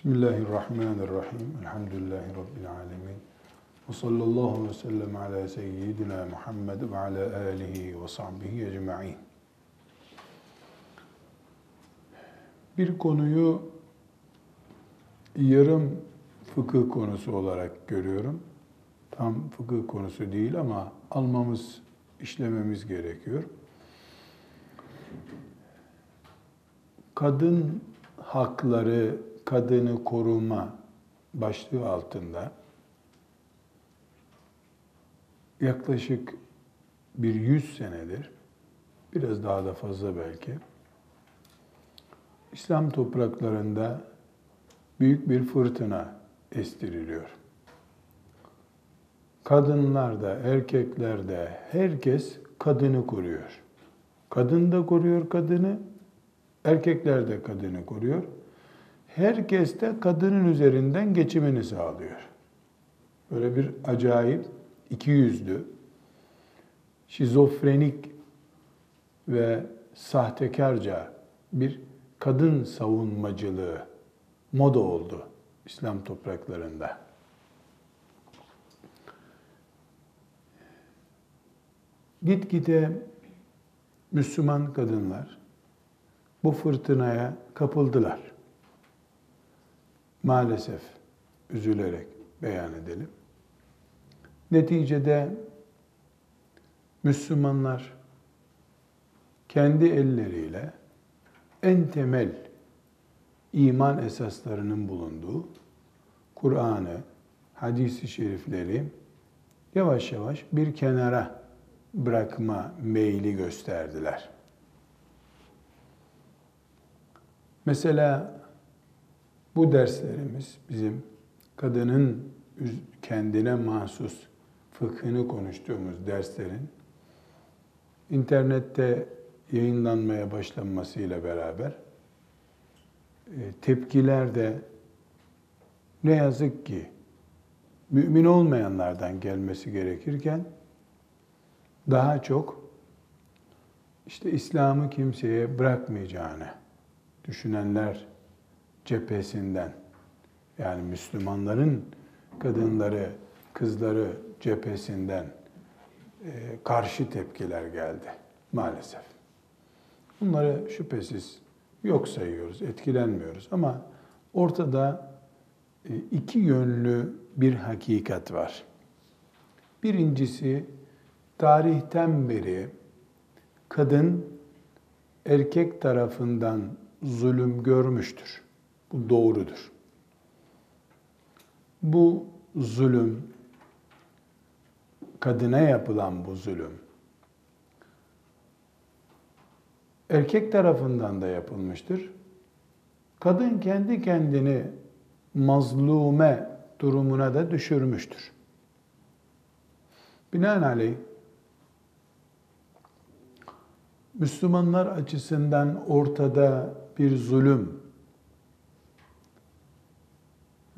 Bismillahirrahmanirrahim. Elhamdülillahi Rabbil alemin. Ve sallallahu ve sellem ala seyyidina Muhammed ve ala alihi ve sahbihi ecma'in. Bir konuyu yarım fıkıh konusu olarak görüyorum. Tam fıkıh konusu değil ama almamız, işlememiz gerekiyor. Kadın hakları, kadını koruma başlığı altında yaklaşık bir yüz senedir, biraz daha da fazla belki, İslam topraklarında büyük bir fırtına estiriliyor. Kadınlar da, erkekler de, herkes kadını koruyor. Kadın da koruyor kadını, erkekler de kadını koruyor. Herkes de kadının üzerinden geçimini sağlıyor. Böyle bir acayip, iki yüzlü, şizofrenik ve sahtekarca bir kadın savunmacılığı moda oldu İslam topraklarında. Gitgide Müslüman kadınlar bu fırtınaya kapıldılar. Maalesef üzülerek beyan edelim. Neticede Müslümanlar kendi elleriyle en temel iman esaslarının bulunduğu Kur'an'ı, hadisi şerifleri yavaş yavaş bir kenara bırakma meyli gösterdiler. Mesela bu derslerimiz bizim kadının kendine mahsus fıkhını konuştuğumuz derslerin internette yayınlanmaya başlanmasıyla beraber e, tepkiler de ne yazık ki mümin olmayanlardan gelmesi gerekirken daha çok işte İslam'ı kimseye bırakmayacağını düşünenler cephesinden yani Müslümanların kadınları, kızları cephesinden e, karşı tepkiler geldi maalesef. Bunları şüphesiz yok sayıyoruz, etkilenmiyoruz ama ortada e, iki yönlü bir hakikat var. Birincisi tarihten beri kadın erkek tarafından zulüm görmüştür. Bu doğrudur. Bu zulüm, kadına yapılan bu zulüm, erkek tarafından da yapılmıştır. Kadın kendi kendini mazlume durumuna da düşürmüştür. Binaenaleyh Müslümanlar açısından ortada bir zulüm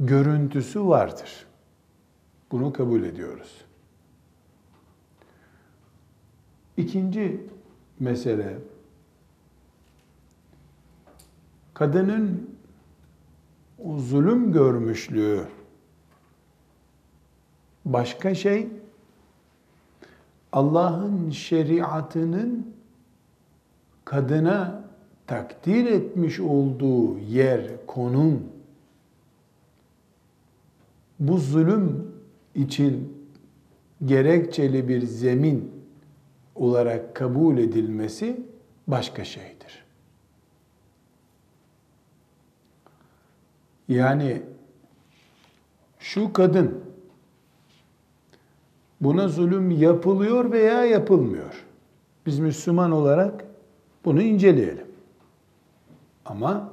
görüntüsü vardır. Bunu kabul ediyoruz. İkinci mesele kadının o zulüm görmüşlüğü başka şey Allah'ın şeriatının kadına takdir etmiş olduğu yer, konum bu zulüm için gerekçeli bir zemin olarak kabul edilmesi başka şeydir. Yani şu kadın buna zulüm yapılıyor veya yapılmıyor. Biz Müslüman olarak bunu inceleyelim. Ama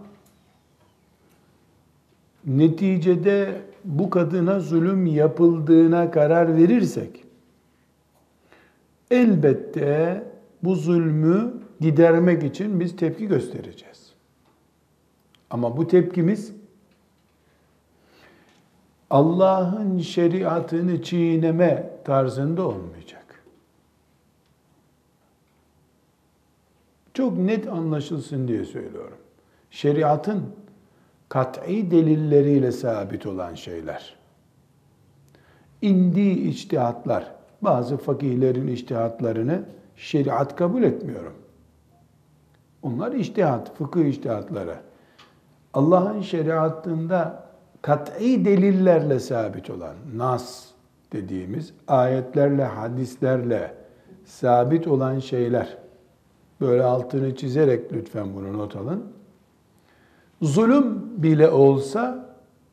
neticede bu kadına zulüm yapıldığına karar verirsek elbette bu zulmü gidermek için biz tepki göstereceğiz. Ama bu tepkimiz Allah'ın şeriatını çiğneme tarzında olmayacak. Çok net anlaşılsın diye söylüyorum. Şeriatın kat'i delilleriyle sabit olan şeyler. İndi içtihatlar, bazı fakihlerin içtihatlarını şeriat kabul etmiyorum. Onlar içtihat, fıkıh içtihatları. Allah'ın şeriatında kat'i delillerle sabit olan nas dediğimiz ayetlerle, hadislerle sabit olan şeyler. Böyle altını çizerek lütfen bunu not alın. Zulüm bile olsa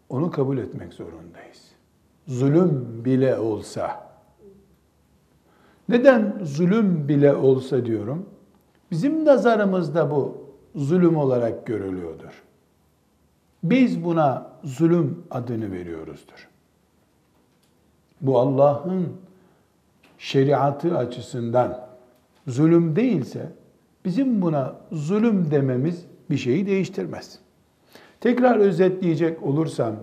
onu kabul etmek zorundayız. Zulüm bile olsa. Neden zulüm bile olsa diyorum? Bizim nazarımızda bu zulüm olarak görülüyordur. Biz buna zulüm adını veriyoruzdur. Bu Allah'ın şeriatı açısından zulüm değilse bizim buna zulüm dememiz bir şeyi değiştirmez. Tekrar özetleyecek olursam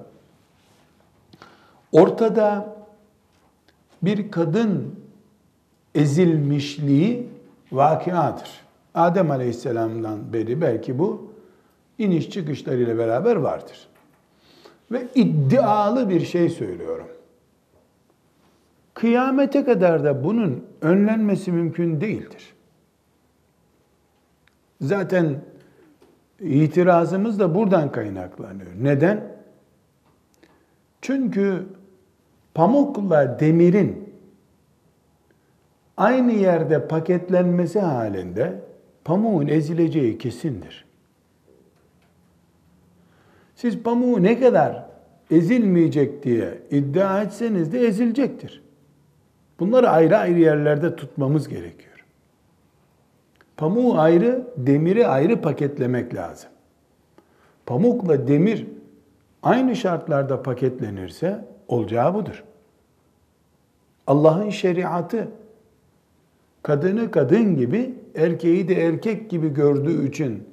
ortada bir kadın ezilmişliği vakiadır. Adem Aleyhisselam'dan beri belki bu iniş çıkışlarıyla beraber vardır. Ve iddialı bir şey söylüyorum. Kıyamete kadar da bunun önlenmesi mümkün değildir. Zaten itirazımız da buradan kaynaklanıyor. Neden? Çünkü pamukla demirin aynı yerde paketlenmesi halinde pamuğun ezileceği kesindir. Siz pamuğu ne kadar ezilmeyecek diye iddia etseniz de ezilecektir. Bunları ayrı ayrı yerlerde tutmamız gerekiyor. Pamuğu ayrı, demiri ayrı paketlemek lazım. Pamukla demir aynı şartlarda paketlenirse olacağı budur. Allah'ın şeriatı kadını kadın gibi, erkeği de erkek gibi gördüğü için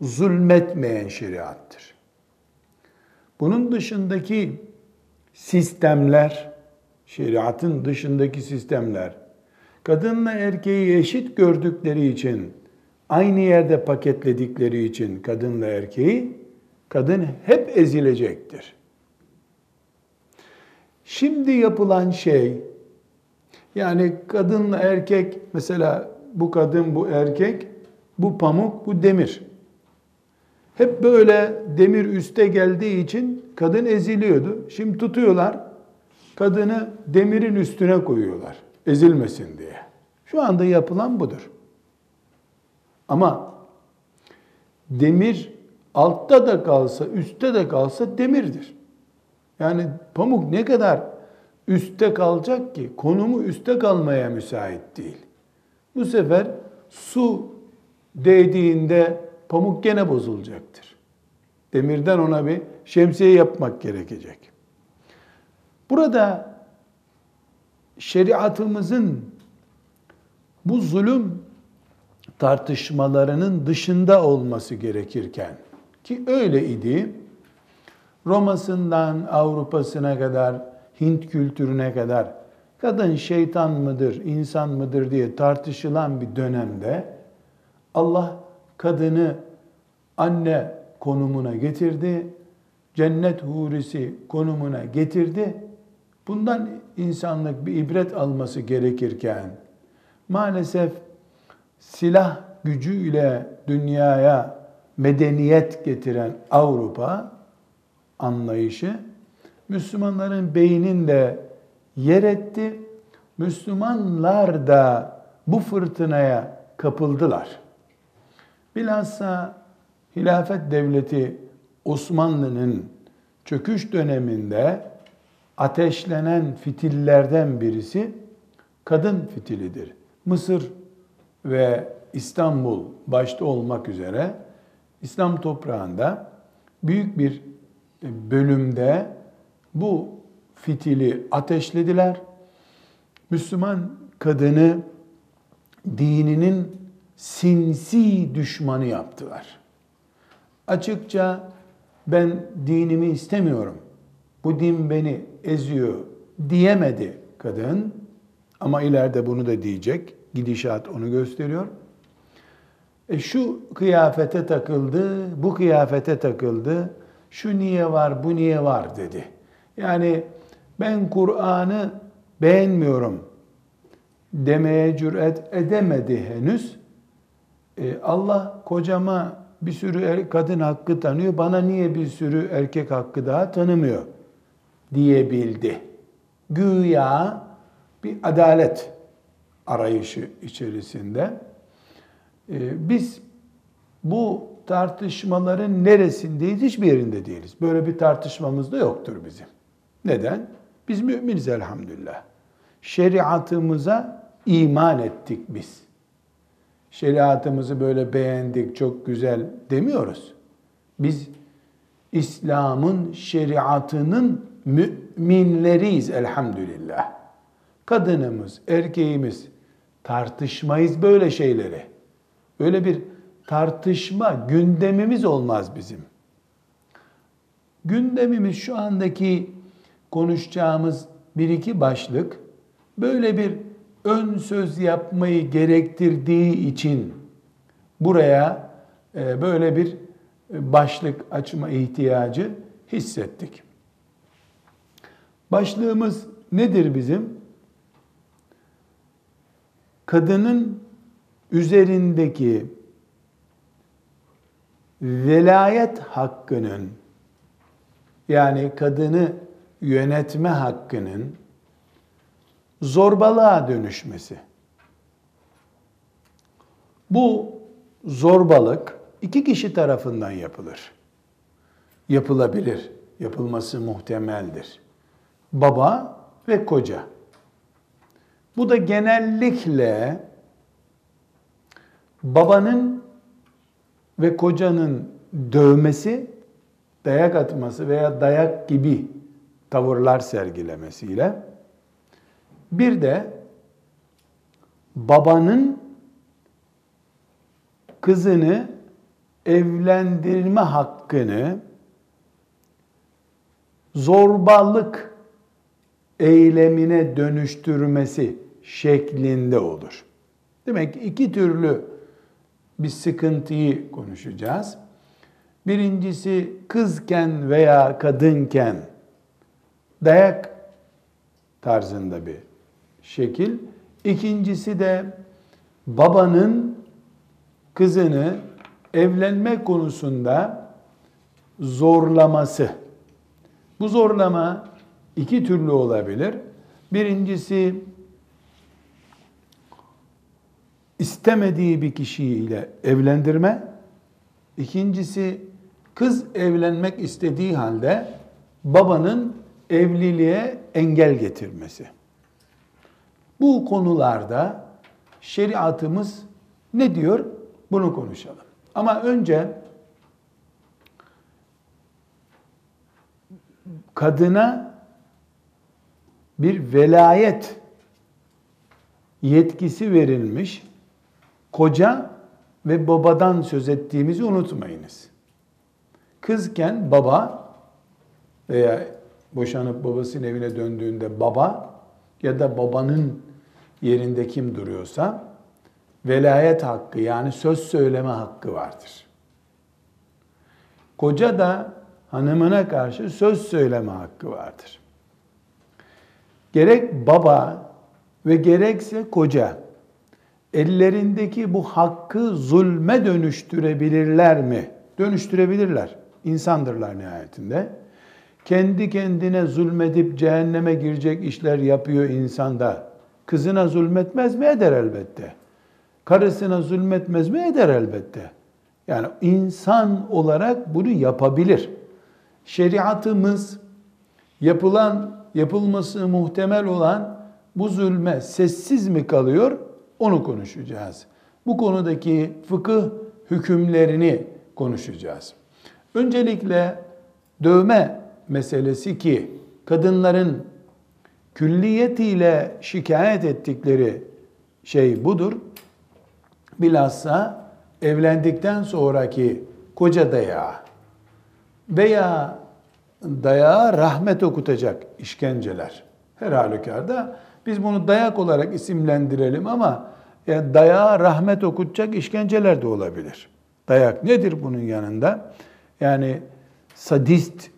zulmetmeyen şeriattır. Bunun dışındaki sistemler, şeriatın dışındaki sistemler, kadınla erkeği eşit gördükleri için, aynı yerde paketledikleri için kadınla erkeği, kadın hep ezilecektir. Şimdi yapılan şey, yani kadınla erkek, mesela bu kadın, bu erkek, bu pamuk, bu demir. Hep böyle demir üste geldiği için kadın eziliyordu. Şimdi tutuyorlar, kadını demirin üstüne koyuyorlar. Ezilmesin diye. Şu anda yapılan budur. Ama demir altta da kalsa, üstte de kalsa demirdir. Yani pamuk ne kadar üstte kalacak ki konumu üstte kalmaya müsait değil. Bu sefer su değdiğinde pamuk gene bozulacaktır. Demirden ona bir şemsiye yapmak gerekecek. Burada şeriatımızın bu zulüm tartışmalarının dışında olması gerekirken ki öyle idi. Roma'sından Avrupa'sına kadar, Hint kültürüne kadar kadın şeytan mıdır, insan mıdır diye tartışılan bir dönemde Allah kadını anne konumuna getirdi, cennet hurisi konumuna getirdi. Bundan insanlık bir ibret alması gerekirken maalesef silah gücüyle dünyaya medeniyet getiren Avrupa anlayışı Müslümanların beyninde yer etti. Müslümanlar da bu fırtınaya kapıldılar. Bilhassa hilafet devleti Osmanlı'nın çöküş döneminde ateşlenen fitillerden birisi kadın fitilidir. Mısır ve İstanbul başta olmak üzere İslam toprağında büyük bir bölümde bu fitili ateşlediler. Müslüman kadını dininin sinsi düşmanı yaptılar. Açıkça ben dinimi istemiyorum. Bu din beni eziyor diyemedi kadın. Ama ileride bunu da diyecek. Gidişat onu gösteriyor. E şu kıyafete takıldı, bu kıyafete takıldı, şu niye var, bu niye var dedi. Yani ben Kur'an'ı beğenmiyorum demeye cüret edemedi henüz. E, Allah kocama bir sürü er, kadın hakkı tanıyor, bana niye bir sürü erkek hakkı daha tanımıyor diyebildi. Güya bir adalet arayışı içerisinde. E, biz bu tartışmaların neresindeyiz? Hiçbir yerinde değiliz. Böyle bir tartışmamız da yoktur bizim. Neden? Biz müminiz elhamdülillah. Şeriatımıza iman ettik biz. Şeriatımızı böyle beğendik, çok güzel demiyoruz. Biz İslam'ın şeriatının müminleriyiz elhamdülillah. Kadınımız, erkeğimiz tartışmayız böyle şeyleri. Böyle bir tartışma gündemimiz olmaz bizim. Gündemimiz şu andaki konuşacağımız bir iki başlık böyle bir ön söz yapmayı gerektirdiği için buraya e, böyle bir başlık açma ihtiyacı hissettik. Başlığımız nedir bizim? Kadının üzerindeki velayet hakkının yani kadını yönetme hakkının zorbalığa dönüşmesi. Bu zorbalık iki kişi tarafından yapılır. Yapılabilir, yapılması muhtemeldir. Baba ve koca. Bu da genellikle babanın ve kocanın dövmesi, dayak atması veya dayak gibi tavırlar sergilemesiyle bir de babanın kızını evlendirme hakkını zorbalık eylemine dönüştürmesi şeklinde olur. Demek ki iki türlü bir sıkıntıyı konuşacağız. Birincisi kızken veya kadınken dayak tarzında bir şekil. İkincisi de babanın kızını evlenme konusunda zorlaması. Bu zorlama iki türlü olabilir. Birincisi istemediği bir kişiyle evlendirme. İkincisi kız evlenmek istediği halde babanın evliliğe engel getirmesi. Bu konularda şeriatımız ne diyor? Bunu konuşalım. Ama önce kadına bir velayet yetkisi verilmiş koca ve babadan söz ettiğimizi unutmayınız. Kızken baba veya boşanıp babasının evine döndüğünde baba ya da babanın yerinde kim duruyorsa velayet hakkı yani söz söyleme hakkı vardır. Koca da hanımına karşı söz söyleme hakkı vardır. Gerek baba ve gerekse koca ellerindeki bu hakkı zulme dönüştürebilirler mi? Dönüştürebilirler. İnsandırlar nihayetinde. Kendi kendine zulmedip cehenneme girecek işler yapıyor insanda. Kızına zulmetmez mi? Eder elbette. Karısına zulmetmez mi? Eder elbette. Yani insan olarak bunu yapabilir. Şeriatımız yapılan, yapılması muhtemel olan bu zulme sessiz mi kalıyor? Onu konuşacağız. Bu konudaki fıkıh hükümlerini konuşacağız. Öncelikle dövme meselesi ki kadınların külliyetiyle şikayet ettikleri şey budur. Bilhassa evlendikten sonraki koca dayağı veya dayağa rahmet okutacak işkenceler. Her halükarda biz bunu dayak olarak isimlendirelim ama yani dayağa rahmet okutacak işkenceler de olabilir. Dayak nedir bunun yanında? Yani sadist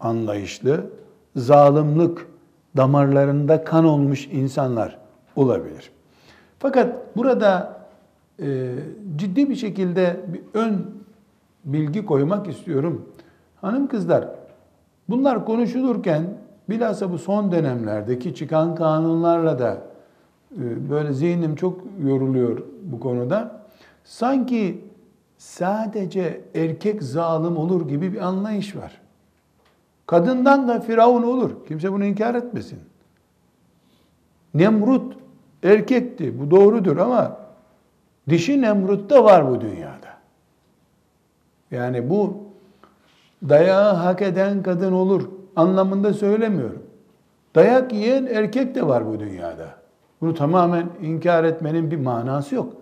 anlayışlı, zalimlik damarlarında kan olmuş insanlar olabilir. Fakat burada e, ciddi bir şekilde bir ön bilgi koymak istiyorum. Hanım kızlar, bunlar konuşulurken bilhassa bu son dönemlerdeki çıkan kanunlarla da e, böyle zihnim çok yoruluyor bu konuda. Sanki sadece erkek zalim olur gibi bir anlayış var. Kadından da firavun olur. Kimse bunu inkar etmesin. Nemrut erkekti. Bu doğrudur ama dişi Nemrut da var bu dünyada. Yani bu dayağı hak eden kadın olur anlamında söylemiyorum. Dayak yiyen erkek de var bu dünyada. Bunu tamamen inkar etmenin bir manası yok.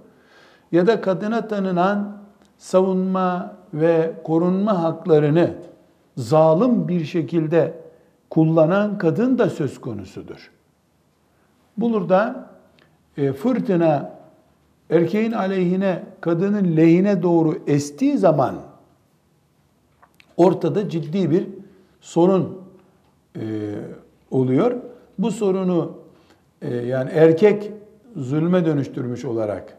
Ya da kadına tanınan savunma ve korunma haklarını zalim bir şekilde kullanan kadın da söz konusudur. Burada e, fırtına erkeğin aleyhine, kadının lehine doğru estiği zaman ortada ciddi bir sorun e, oluyor. Bu sorunu e, yani erkek zulme dönüştürmüş olarak,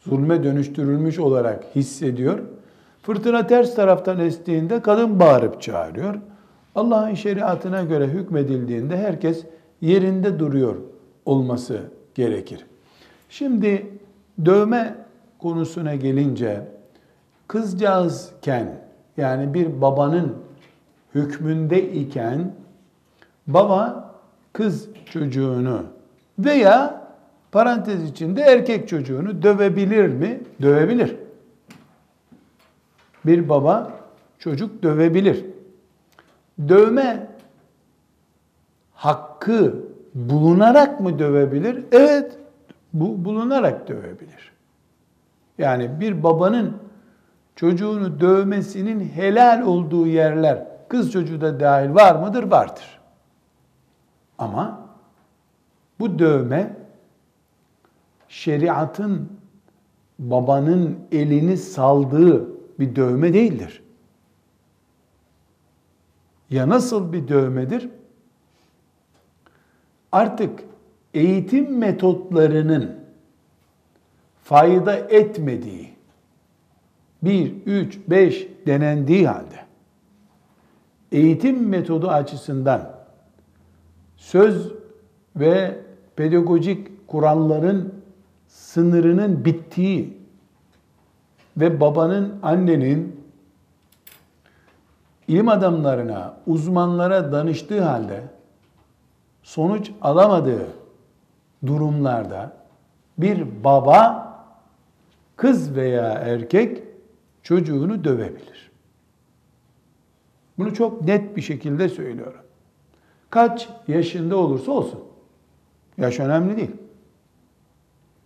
zulme dönüştürülmüş olarak hissediyor. Fırtına ters taraftan estiğinde kadın bağırıp çağırıyor. Allah'ın şeriatına göre hükmedildiğinde herkes yerinde duruyor olması gerekir. Şimdi dövme konusuna gelince kızcağızken yani bir babanın hükmünde iken baba kız çocuğunu veya parantez içinde erkek çocuğunu dövebilir mi? Dövebilir. Bir baba çocuk dövebilir. Dövme hakkı bulunarak mı dövebilir? Evet, bu bulunarak dövebilir. Yani bir babanın çocuğunu dövmesinin helal olduğu yerler kız çocuğu da dahil var mıdır? Vardır. Ama bu dövme şeriatın babanın elini saldığı bir dövme değildir. Ya nasıl bir dövmedir? Artık eğitim metotlarının fayda etmediği, 1, 3, 5 denendiği halde eğitim metodu açısından söz ve pedagojik kuralların sınırının bittiği ve babanın, annenin ilim adamlarına, uzmanlara danıştığı halde sonuç alamadığı durumlarda bir baba kız veya erkek çocuğunu dövebilir. Bunu çok net bir şekilde söylüyorum. Kaç yaşında olursa olsun. Yaş önemli değil.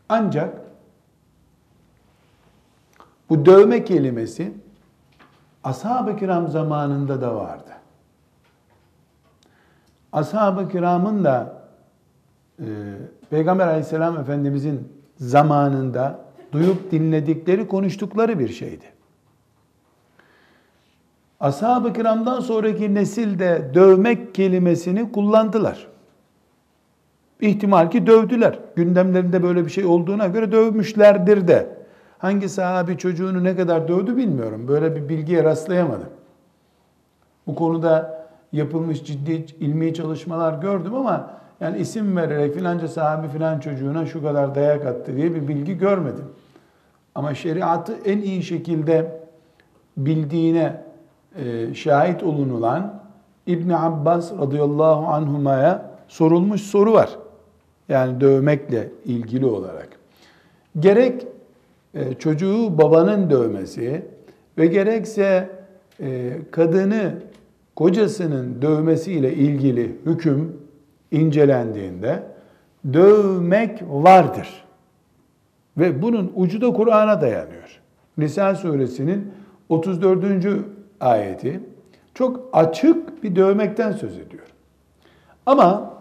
Ancak bu dövme kelimesi ashab-ı kiram zamanında da vardı. Ashab-ı kiramın da e, Peygamber aleyhisselam efendimizin zamanında duyup dinledikleri, konuştukları bir şeydi. Ashab-ı kiramdan sonraki nesil de dövmek kelimesini kullandılar. İhtimal ki dövdüler. Gündemlerinde böyle bir şey olduğuna göre dövmüşlerdir de. Hangi sahabi çocuğunu ne kadar dövdü bilmiyorum. Böyle bir bilgiye rastlayamadım. Bu konuda yapılmış ciddi ilmi çalışmalar gördüm ama yani isim vererek filanca sahabi filan çocuğuna şu kadar dayak attı diye bir bilgi görmedim. Ama şeriatı en iyi şekilde bildiğine şahit olunulan İbn Abbas radıyallahu anhuma'ya sorulmuş soru var. Yani dövmekle ilgili olarak. Gerek e, çocuğu babanın dövmesi ve gerekse e, kadını kocasının dövmesiyle ilgili hüküm incelendiğinde dövmek vardır. Ve bunun ucu da Kur'an'a dayanıyor. Nisa suresinin 34. ayeti çok açık bir dövmekten söz ediyor. Ama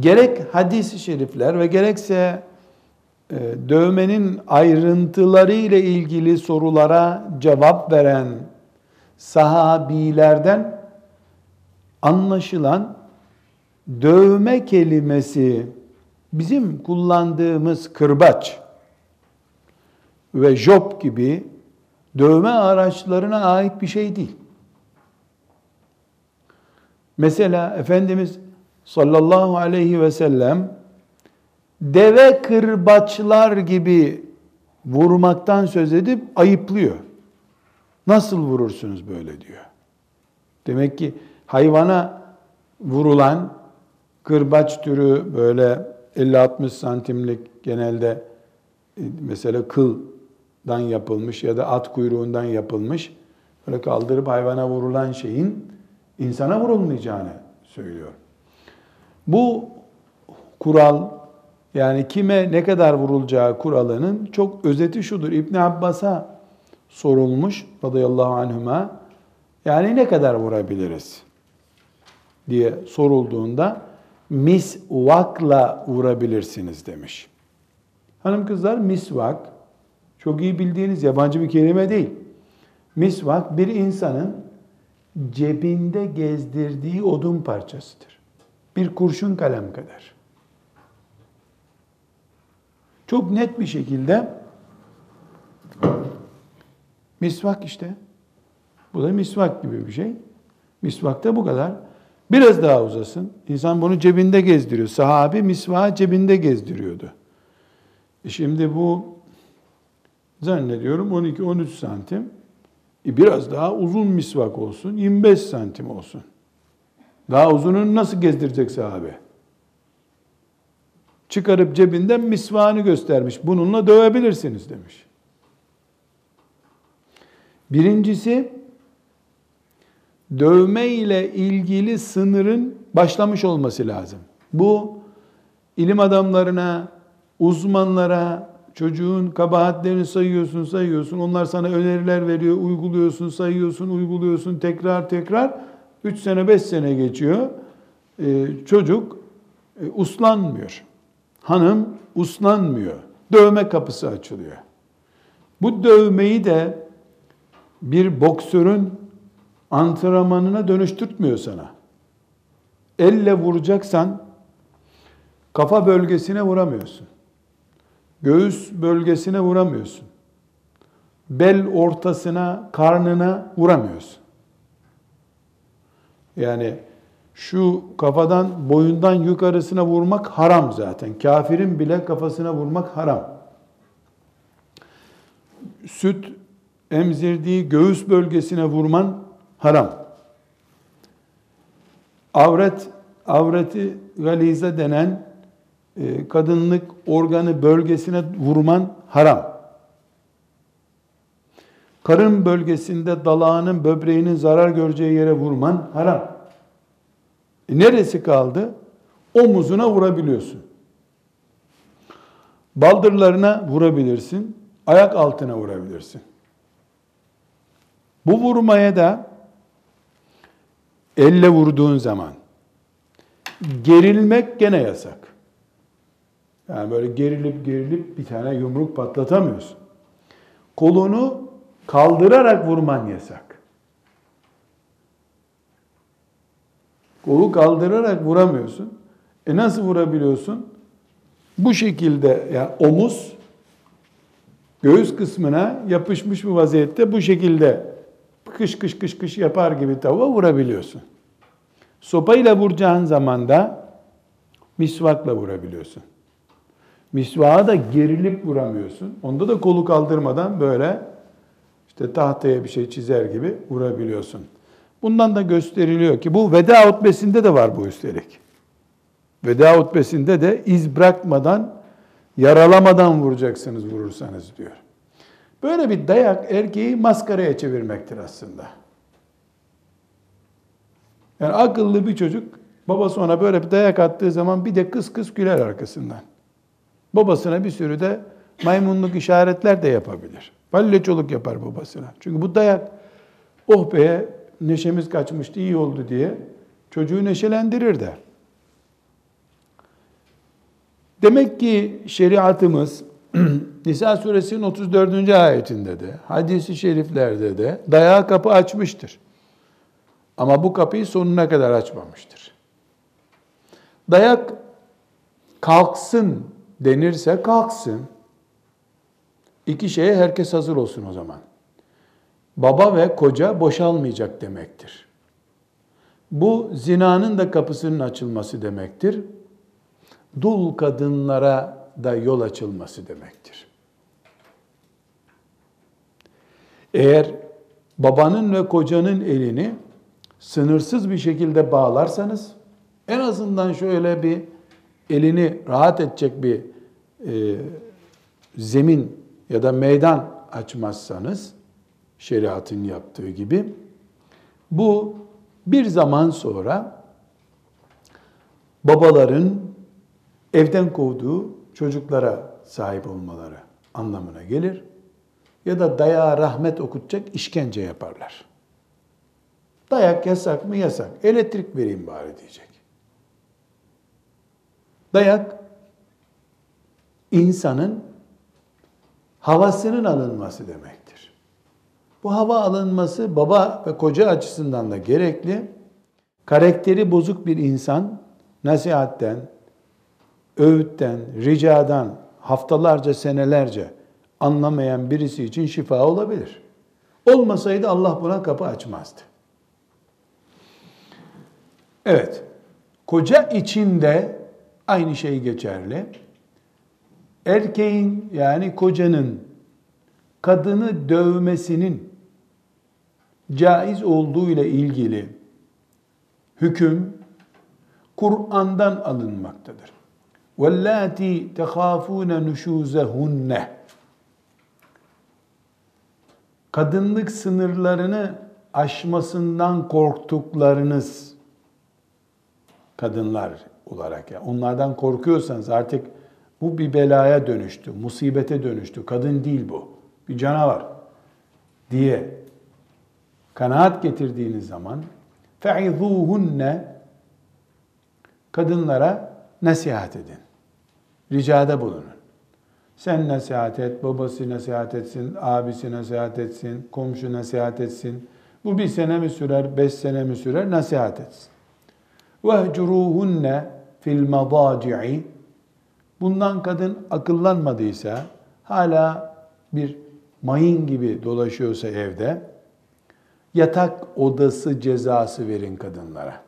gerek hadis-i şerifler ve gerekse e, dövmenin ayrıntıları ile ilgili sorulara cevap veren sahabilerden anlaşılan dövme kelimesi bizim kullandığımız kırbaç ve job gibi dövme araçlarına ait bir şey değil. Mesela Efendimiz sallallahu aleyhi ve sellem deve kırbaçlar gibi vurmaktan söz edip ayıplıyor. Nasıl vurursunuz böyle diyor. Demek ki hayvana vurulan kırbaç türü böyle 50-60 santimlik genelde e, mesela kıldan yapılmış ya da at kuyruğundan yapılmış böyle kaldırıp hayvana vurulan şeyin insana vurulmayacağını söylüyor. Bu kural yani kime ne kadar vurulacağı kuralının çok özeti şudur. İbn Abbas'a sorulmuş radıyallahu anhuma yani ne kadar vurabiliriz diye sorulduğunda misvakla vurabilirsiniz demiş. Hanım kızlar misvak çok iyi bildiğiniz yabancı bir kelime değil. Misvak bir insanın cebinde gezdirdiği odun parçasıdır. Bir kurşun kalem kadar. Çok net bir şekilde misvak işte. Bu da misvak gibi bir şey. Misvak da bu kadar. Biraz daha uzasın. İnsan bunu cebinde gezdiriyor. Sahabi misvağı cebinde gezdiriyordu. E şimdi bu zannediyorum 12-13 santim. E biraz daha uzun misvak olsun. 25 santim olsun. Daha uzununu nasıl gezdirecek sahabe? Çıkarıp cebinden misvağını göstermiş. Bununla dövebilirsiniz demiş. Birincisi dövme ile ilgili sınırın başlamış olması lazım. Bu ilim adamlarına, uzmanlara, çocuğun kabahatlerini sayıyorsun, sayıyorsun. Onlar sana öneriler veriyor, uyguluyorsun, sayıyorsun, uyguluyorsun tekrar tekrar. 3 sene, 5 sene geçiyor. Ee, çocuk e, uslanmıyor. Hanım uslanmıyor. Dövme kapısı açılıyor. Bu dövmeyi de bir boksörün antrenmanına dönüştürtmüyor sana. Elle vuracaksan kafa bölgesine vuramıyorsun. Göğüs bölgesine vuramıyorsun. Bel ortasına, karnına vuramıyorsun. Yani şu kafadan, boyundan yukarısına vurmak haram zaten. Kafirin bile kafasına vurmak haram. Süt emzirdiği göğüs bölgesine vurman haram. Avret, avreti galize denen kadınlık organı bölgesine vurman haram. Karın bölgesinde dalağının, böbreğinin zarar göreceği yere vurman haram. E neresi kaldı? Omuzuna vurabiliyorsun. Baldırlarına vurabilirsin. Ayak altına vurabilirsin. Bu vurmaya da elle vurduğun zaman gerilmek gene yasak. Yani böyle gerilip gerilip bir tane yumruk patlatamıyorsun. Kolunu kaldırarak vurman yasak. Kolu kaldırarak vuramıyorsun. E nasıl vurabiliyorsun? Bu şekilde yani omuz göğüs kısmına yapışmış bir vaziyette bu şekilde kış kış kış kış yapar gibi tavuğa vurabiliyorsun. Sopayla vuracağın zaman da misvakla vurabiliyorsun. Misvağa da gerilip vuramıyorsun. Onda da kolu kaldırmadan böyle işte tahtaya bir şey çizer gibi vurabiliyorsun. Bundan da gösteriliyor ki bu veda hutbesinde de var bu üstelik. Veda hutbesinde de iz bırakmadan, yaralamadan vuracaksınız vurursanız diyor. Böyle bir dayak erkeği maskaraya çevirmektir aslında. Yani akıllı bir çocuk babası ona böyle bir dayak attığı zaman bir de kıs kıs güler arkasından. Babasına bir sürü de maymunluk işaretler de yapabilir. Palyaçoluk yapar babasına. Çünkü bu dayak oh be neşemiz kaçmıştı iyi oldu diye çocuğu neşelendirir de. Demek ki şeriatımız Nisa suresinin 34. ayetinde de, hadisi şeriflerde de dayağı kapı açmıştır. Ama bu kapıyı sonuna kadar açmamıştır. Dayak kalksın denirse kalksın. İki şeye herkes hazır olsun o zaman. Baba ve koca boşalmayacak demektir. Bu zinanın da kapısının açılması demektir. Dul kadınlara da yol açılması demektir. Eğer babanın ve kocanın elini sınırsız bir şekilde bağlarsanız, en azından şöyle bir elini rahat edecek bir e, zemin ya da meydan açmazsanız, şeriatın yaptığı gibi, bu bir zaman sonra babaların evden kovduğu çocuklara sahip olmaları anlamına gelir. Ya da dayağa rahmet okutacak işkence yaparlar. Dayak yasak mı? Yasak. Elektrik vereyim bari diyecek. Dayak insanın havasının alınması demektir. Bu hava alınması baba ve koca açısından da gerekli. Karakteri bozuk bir insan nasihatten, öğütten, ricadan haftalarca, senelerce anlamayan birisi için şifa olabilir. Olmasaydı Allah buna kapı açmazdı. Evet, koca içinde aynı şey geçerli. Erkeğin yani kocanın kadını dövmesinin caiz olduğu ile ilgili hüküm Kur'an'dan alınmaktadır. وَاللَّاتِي تَخَافُونَ نُشُوزَهُنَّ Kadınlık sınırlarını aşmasından korktuklarınız kadınlar olarak ya. Yani onlardan korkuyorsanız artık bu bir belaya dönüştü, musibete dönüştü. Kadın değil bu. Bir canavar diye kanaat getirdiğiniz zaman fe'izuhunne kadınlara nasihat edin. Ricada bulunun. Sen nasihat et, babası nasihat etsin, abisi nasihat etsin, komşu nasihat etsin. Bu bir sene mi sürer, beş sene mi sürer? Nasihat etsin. Vehcuruhunne fil madaci'i bundan kadın akıllanmadıysa hala bir mayın gibi dolaşıyorsa evde yatak odası cezası verin kadınlara.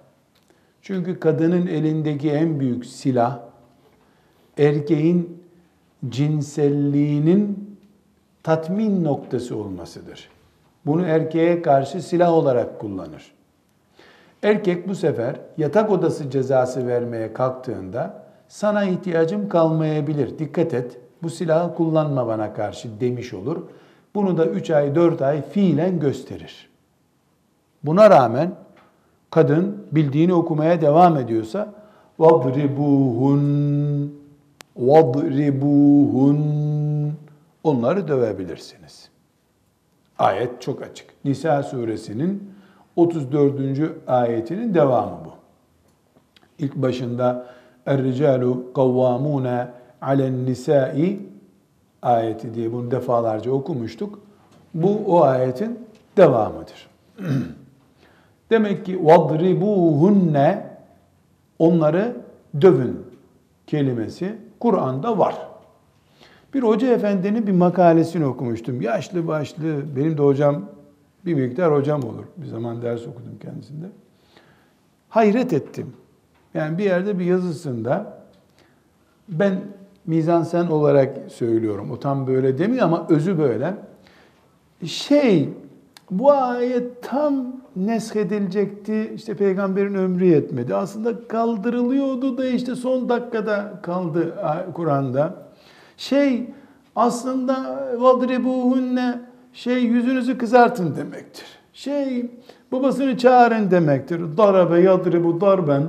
Çünkü kadının elindeki en büyük silah erkeğin cinselliğinin tatmin noktası olmasıdır. Bunu erkeğe karşı silah olarak kullanır. Erkek bu sefer yatak odası cezası vermeye kalktığında sana ihtiyacım kalmayabilir. Dikkat et. Bu silahı kullanma bana karşı demiş olur. Bunu da 3 ay 4 ay fiilen gösterir. Buna rağmen kadın bildiğini okumaya devam ediyorsa vadribuhun vadribuhun onları dövebilirsiniz. Ayet çok açık. Nisa suresinin 34. ayetinin devamı bu. İlk başında Er-ricalu kavvamune alen nisai ayeti diye bunu defalarca okumuştuk. Bu o ayetin devamıdır. Demek ki vadribuhunne onları dövün kelimesi Kur'an'da var. Bir hoca efendinin bir makalesini okumuştum. Yaşlı başlı, benim de hocam bir miktar hocam olur. Bir zaman ders okudum kendisinde. Hayret ettim. Yani bir yerde bir yazısında ben mizansen olarak söylüyorum. O tam böyle demiyor ama özü böyle. Şey bu ayet tam neshedilecekti. İşte peygamberin ömrü yetmedi. Aslında kaldırılıyordu da işte son dakikada kaldı Kur'an'da. Şey aslında vadribuhunne şey yüzünüzü kızartın demektir. Şey babasını çağırın demektir. Darabe yadribu darben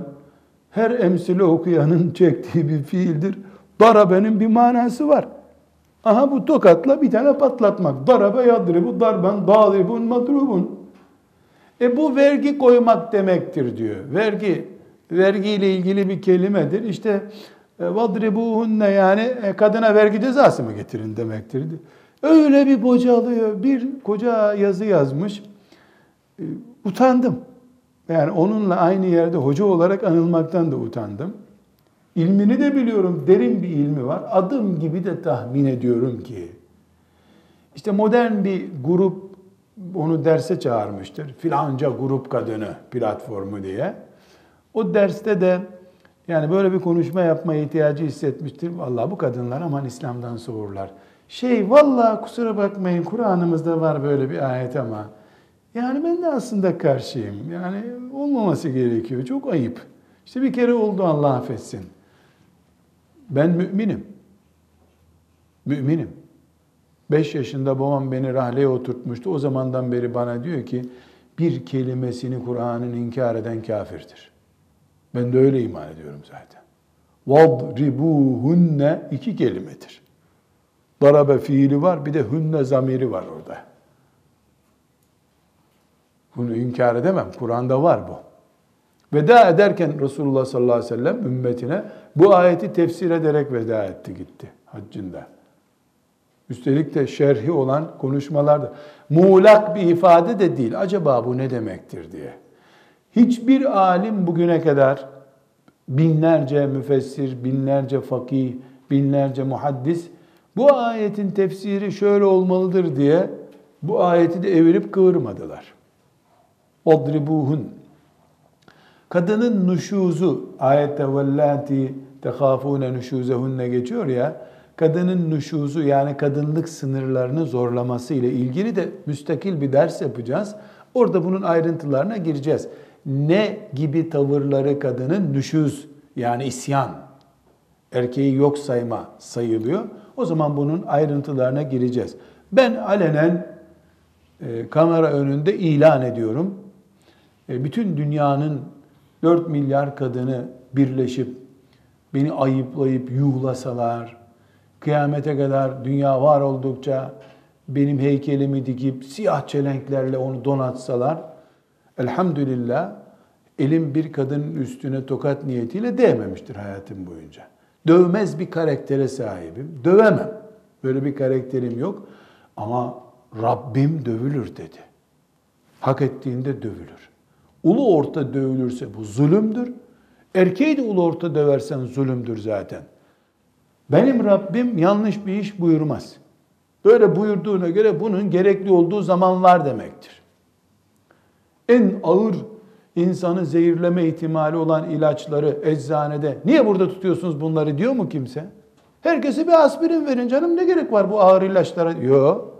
her emsili okuyanın çektiği bir fiildir. Darabenin bir manası var. Aha bu tokatla bir tane patlatmak. Darabe yadribu darben daribun madrubun. E bu vergi koymak demektir diyor. Vergi, vergiyle ilgili bir kelimedir. İşte E, Vadribuhunne yani e, kadına vergi cezası mı getirin demektir. Öyle bir bocalıyor. Bir koca yazı yazmış. E, utandım. Yani onunla aynı yerde hoca olarak anılmaktan da utandım. İlmini de biliyorum, derin bir ilmi var. Adım gibi de tahmin ediyorum ki işte modern bir grup onu derse çağırmıştır. Filanca grup kadını platformu diye. O derste de yani böyle bir konuşma yapma ihtiyacı hissetmiştir. Vallahi bu kadınlar aman İslam'dan soğurlar. Şey valla kusura bakmayın Kur'an'ımızda var böyle bir ayet ama yani ben de aslında karşıyım. Yani olmaması gerekiyor. Çok ayıp. İşte bir kere oldu Allah affetsin. Ben müminim. Müminim. Beş yaşında babam beni rahleye oturtmuştu. O zamandan beri bana diyor ki bir kelimesini Kur'an'ın inkar eden kafirdir. Ben de öyle iman ediyorum zaten. Vadribuhunne iki kelimedir. Darabe fiili var bir de hünne zamiri var orada. Bunu inkar edemem. Kur'an'da var bu. Veda ederken Resulullah sallallahu aleyhi ve sellem ümmetine bu ayeti tefsir ederek veda etti gitti haccında. Üstelik de şerhi olan konuşmalarda muğlak bir ifade de değil. Acaba bu ne demektir diye. Hiçbir alim bugüne kadar binlerce müfessir, binlerce fakih, binlerce muhaddis bu ayetin tefsiri şöyle olmalıdır diye bu ayeti de evirip kıvırmadılar. Odribuhun. Kadının nüşuzu ayette vellati tehafune nüşuzehunne geçiyor ya kadının nüşuzu yani kadınlık sınırlarını zorlaması ile ilgili de müstakil bir ders yapacağız. Orada bunun ayrıntılarına gireceğiz. Ne gibi tavırları kadının nüşuz yani isyan, erkeği yok sayma sayılıyor. O zaman bunun ayrıntılarına gireceğiz. Ben alenen e, kamera önünde ilan ediyorum. E, bütün dünyanın 4 milyar kadını birleşip beni ayıplayıp yuhlasalar, kıyamete kadar dünya var oldukça benim heykelimi dikip siyah çelenklerle onu donatsalar elhamdülillah elim bir kadının üstüne tokat niyetiyle değmemiştir hayatım boyunca. Dövmez bir karaktere sahibim. Dövemem. Böyle bir karakterim yok. Ama Rabbim dövülür dedi. Hak ettiğinde dövülür. Ulu orta dövülürse bu zulümdür. Erkeği de ulu orta döversen zulümdür zaten. Benim Rabbim yanlış bir iş buyurmaz. Böyle buyurduğuna göre bunun gerekli olduğu zaman var demektir. En ağır insanı zehirleme ihtimali olan ilaçları eczanede niye burada tutuyorsunuz bunları diyor mu kimse? Herkese bir aspirin verin canım ne gerek var bu ağır ilaçlara? Yok.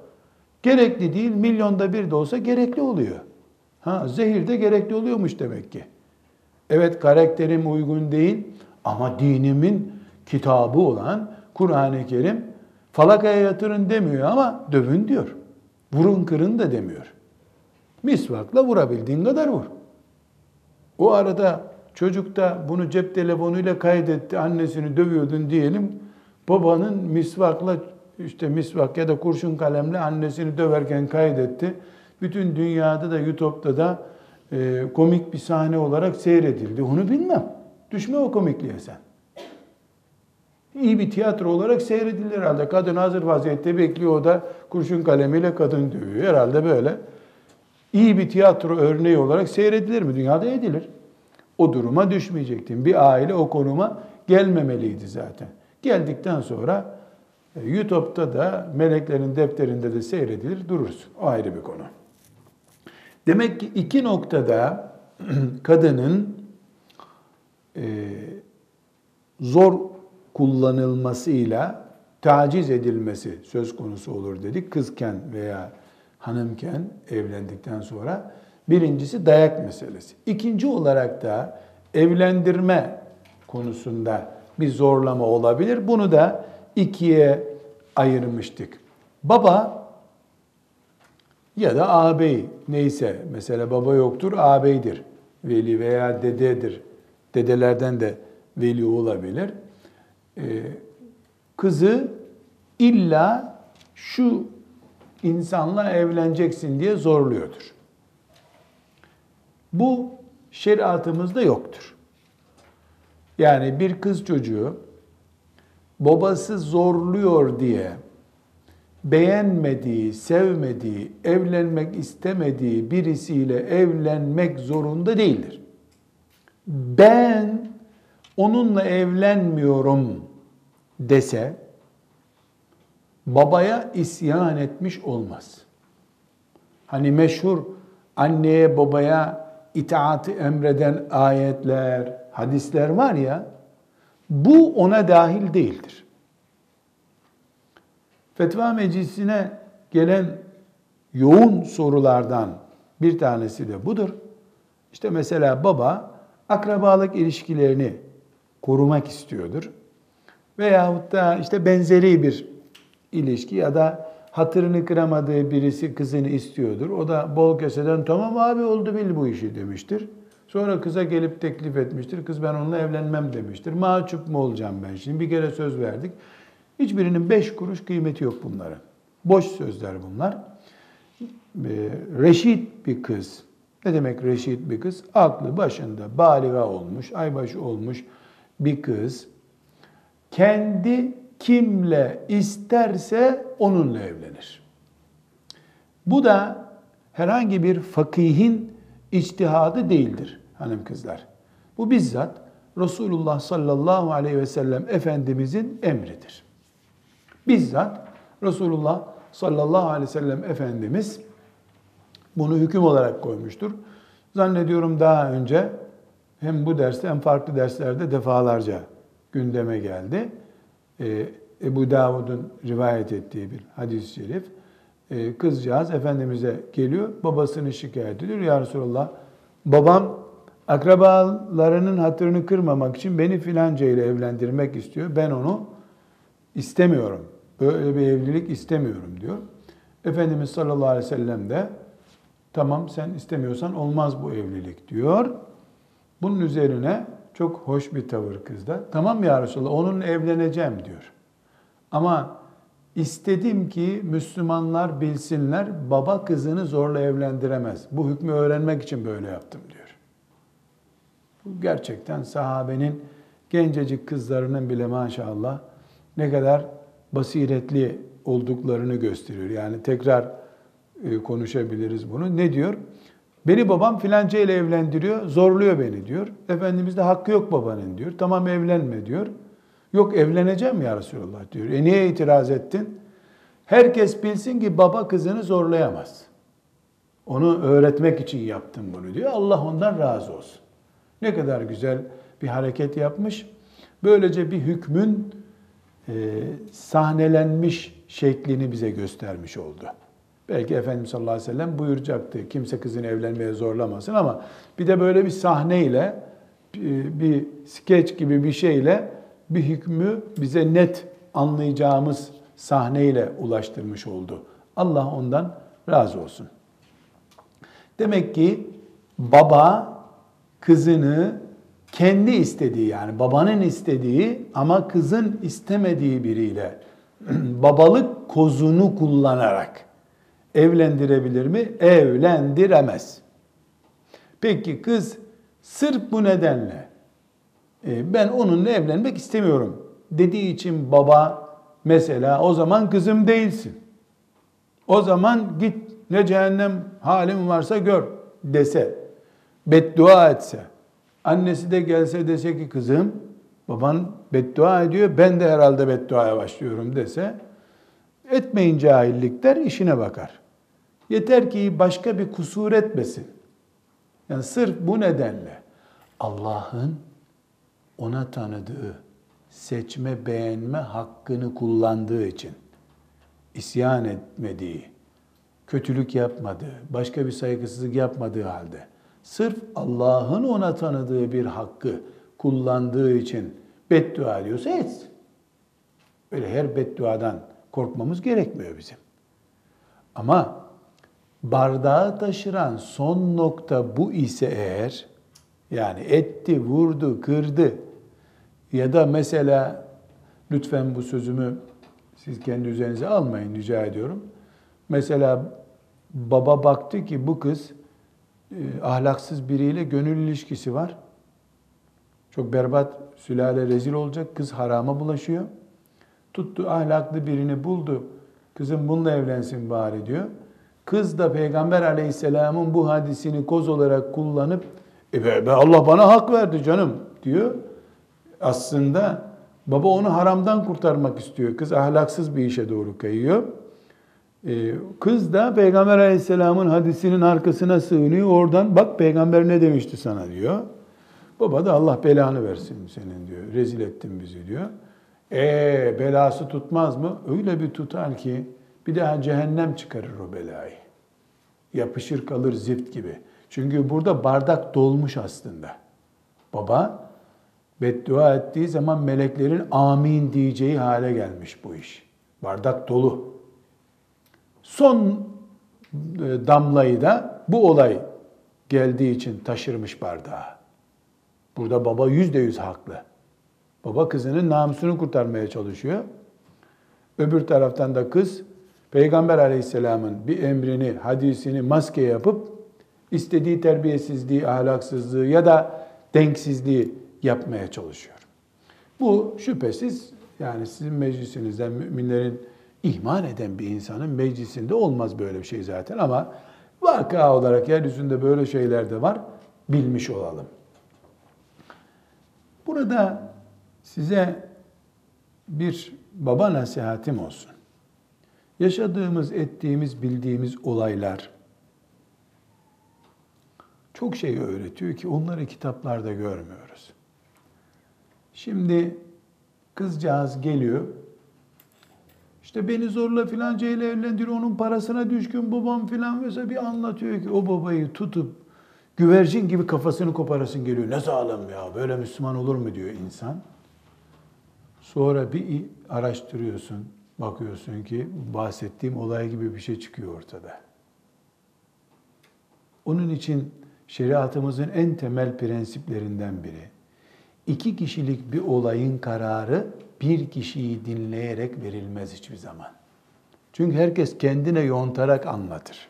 Gerekli değil milyonda bir de olsa gerekli oluyor. Ha, zehir de gerekli oluyormuş demek ki. Evet karakterim uygun değil ama dinimin kitabı olan Kur'an-ı Kerim falakaya yatırın demiyor ama dövün diyor. Vurun kırın da demiyor. Misvakla vurabildiğin kadar vur. O arada çocuk da bunu cep telefonuyla kaydetti, annesini dövüyordun diyelim. Babanın misvakla işte misvak ya da kurşun kalemle annesini döverken kaydetti. Bütün dünyada da YouTube'da da e, komik bir sahne olarak seyredildi. Onu bilmem. Düşme o komikliğe sen. İyi bir tiyatro olarak seyredilir herhalde. Kadın hazır vaziyette bekliyor o da kurşun kalemiyle kadın dövüyor. Herhalde böyle. İyi bir tiyatro örneği olarak seyredilir mi? Dünyada edilir. O duruma düşmeyecektin. Bir aile o konuma gelmemeliydi zaten. Geldikten sonra e, YouTube'da da meleklerin defterinde de seyredilir durursun. O ayrı bir konu. Demek ki iki noktada kadının e, zor kullanılmasıyla taciz edilmesi söz konusu olur dedik. Kızken veya hanımken evlendikten sonra birincisi dayak meselesi. İkinci olarak da evlendirme konusunda bir zorlama olabilir. Bunu da ikiye ayırmıştık. Baba ya da ağabey neyse mesela baba yoktur ağabeydir. Veli veya dededir. Dedelerden de veli olabilir. Ee, kızı illa şu insanla evleneceksin diye zorluyordur. Bu şeriatımızda yoktur. Yani bir kız çocuğu babası zorluyor diye beğenmediği, sevmediği, evlenmek istemediği birisiyle evlenmek zorunda değildir. Ben onunla evlenmiyorum dese babaya isyan etmiş olmaz. Hani meşhur anneye babaya itaati emreden ayetler, hadisler var ya, bu ona dahil değildir. Fetva meclisine gelen yoğun sorulardan bir tanesi de budur. İşte mesela baba akrabalık ilişkilerini korumak istiyordur. Veyahut da işte benzeri bir ilişki ya da hatırını kıramadığı birisi kızını istiyordur. O da bol keseden tamam abi oldu bil bu işi demiştir. Sonra kıza gelip teklif etmiştir. Kız ben onunla evlenmem demiştir. Mahcup mu olacağım ben şimdi? Bir kere söz verdik. Hiçbirinin beş kuruş kıymeti yok bunların. Boş sözler bunlar. Ee, reşit bir kız. Ne demek reşit bir kız? Aklı başında, baliga olmuş, aybaşı olmuş bir kız. Kendi kimle isterse onunla evlenir. Bu da herhangi bir fakihin içtihadı değildir hanım kızlar. Bu bizzat Resulullah sallallahu aleyhi ve sellem Efendimizin emridir. Bizzat Resulullah sallallahu aleyhi ve sellem Efendimiz bunu hüküm olarak koymuştur. Zannediyorum daha önce hem bu derste hem farklı derslerde defalarca gündeme geldi. Ee, Ebu Davud'un rivayet ettiği bir hadis-i şerif. Ee, kızcağız Efendimiz'e geliyor, babasını şikayet ediyor. Ya Resulallah, babam akrabalarının hatırını kırmamak için beni filanca ile evlendirmek istiyor. Ben onu istemiyorum. Böyle bir evlilik istemiyorum diyor. Efendimiz sallallahu aleyhi ve sellem de tamam sen istemiyorsan olmaz bu evlilik diyor. Bunun üzerine çok hoş bir tavır kızda. Tamam ya Resulallah onunla evleneceğim diyor. Ama istedim ki Müslümanlar bilsinler baba kızını zorla evlendiremez. Bu hükmü öğrenmek için böyle yaptım diyor. Bu gerçekten sahabenin gencecik kızlarının bile maşallah ne kadar basiretli olduklarını gösteriyor. Yani tekrar e, konuşabiliriz bunu. Ne diyor? Beni babam filanca ile evlendiriyor, zorluyor beni diyor. Efendimiz de hakkı yok babanın diyor. Tamam evlenme diyor. Yok evleneceğim ya Resulallah diyor. E niye itiraz ettin? Herkes bilsin ki baba kızını zorlayamaz. Onu öğretmek için yaptım bunu diyor. Allah ondan razı olsun. Ne kadar güzel bir hareket yapmış. Böylece bir hükmün e, sahnelenmiş şeklini bize göstermiş oldu. Belki Efendimiz sallallahu aleyhi ve sellem buyuracaktı. Kimse kızını evlenmeye zorlamasın ama bir de böyle bir sahneyle bir skeç gibi bir şeyle bir hükmü bize net anlayacağımız sahneyle ulaştırmış oldu. Allah ondan razı olsun. Demek ki baba kızını kendi istediği yani babanın istediği ama kızın istemediği biriyle babalık kozunu kullanarak evlendirebilir mi? Evlendiremez. Peki kız sırf bu nedenle e, ben onunla evlenmek istemiyorum dediği için baba mesela o zaman kızım değilsin. O zaman git ne cehennem halim varsa gör dese, beddua etse, annesi de gelse dese ki kızım baban beddua ediyor ben de herhalde bedduaya başlıyorum dese etmeyin cahillikler işine bakar. Yeter ki başka bir kusur etmesin. Yani sırf bu nedenle Allah'ın ona tanıdığı, seçme beğenme hakkını kullandığı için isyan etmediği, kötülük yapmadığı, başka bir saygısızlık yapmadığı halde sırf Allah'ın ona tanıdığı bir hakkı kullandığı için beddua ediyorsa etsin. Öyle her bedduadan korkmamız gerekmiyor bizim. Ama bardağı taşıran son nokta bu ise eğer, yani etti, vurdu, kırdı ya da mesela lütfen bu sözümü siz kendi üzerinize almayın rica ediyorum. Mesela baba baktı ki bu kız e, ahlaksız biriyle gönül ilişkisi var. Çok berbat, sülale rezil olacak, kız harama bulaşıyor. Tuttu ahlaklı birini buldu. Kızım bununla evlensin bari diyor. Kız da Peygamber aleyhisselamın bu hadisini koz olarak kullanıp e be, Allah bana hak verdi canım diyor. Aslında baba onu haramdan kurtarmak istiyor. Kız ahlaksız bir işe doğru kayıyor. Ee, kız da Peygamber aleyhisselamın hadisinin arkasına sığınıyor. Oradan bak peygamber ne demişti sana diyor. Baba da Allah belanı versin senin diyor. Rezil ettin bizi diyor. E belası tutmaz mı? Öyle bir tutar ki bir daha cehennem çıkarır o belayı. Yapışır kalır zift gibi. Çünkü burada bardak dolmuş aslında. Baba beddua ettiği zaman meleklerin amin diyeceği hale gelmiş bu iş. Bardak dolu. Son e, damlayı da bu olay geldiği için taşırmış bardağı. Burada baba yüzde yüz haklı. Baba kızının namusunu kurtarmaya çalışıyor. Öbür taraftan da kız Peygamber aleyhisselamın bir emrini, hadisini maske yapıp istediği terbiyesizliği, ahlaksızlığı ya da denksizliği yapmaya çalışıyor. Bu şüphesiz yani sizin meclisinizden müminlerin ihmal eden bir insanın meclisinde olmaz böyle bir şey zaten ama vaka olarak yeryüzünde böyle şeyler de var bilmiş olalım. Burada size bir baba nasihatim olsun. Yaşadığımız, ettiğimiz, bildiğimiz olaylar çok şey öğretiyor ki onları kitaplarda görmüyoruz. Şimdi kızcağız geliyor. İşte beni zorla filanca ile evlendiriyor, onun parasına düşkün babam filan mesela bir anlatıyor ki o babayı tutup güvercin gibi kafasını koparasın geliyor. Ne zalim ya böyle Müslüman olur mu diyor insan. Sonra bir araştırıyorsun, bakıyorsun ki bahsettiğim olay gibi bir şey çıkıyor ortada. Onun için şeriatımızın en temel prensiplerinden biri. iki kişilik bir olayın kararı bir kişiyi dinleyerek verilmez hiçbir zaman. Çünkü herkes kendine yontarak anlatır.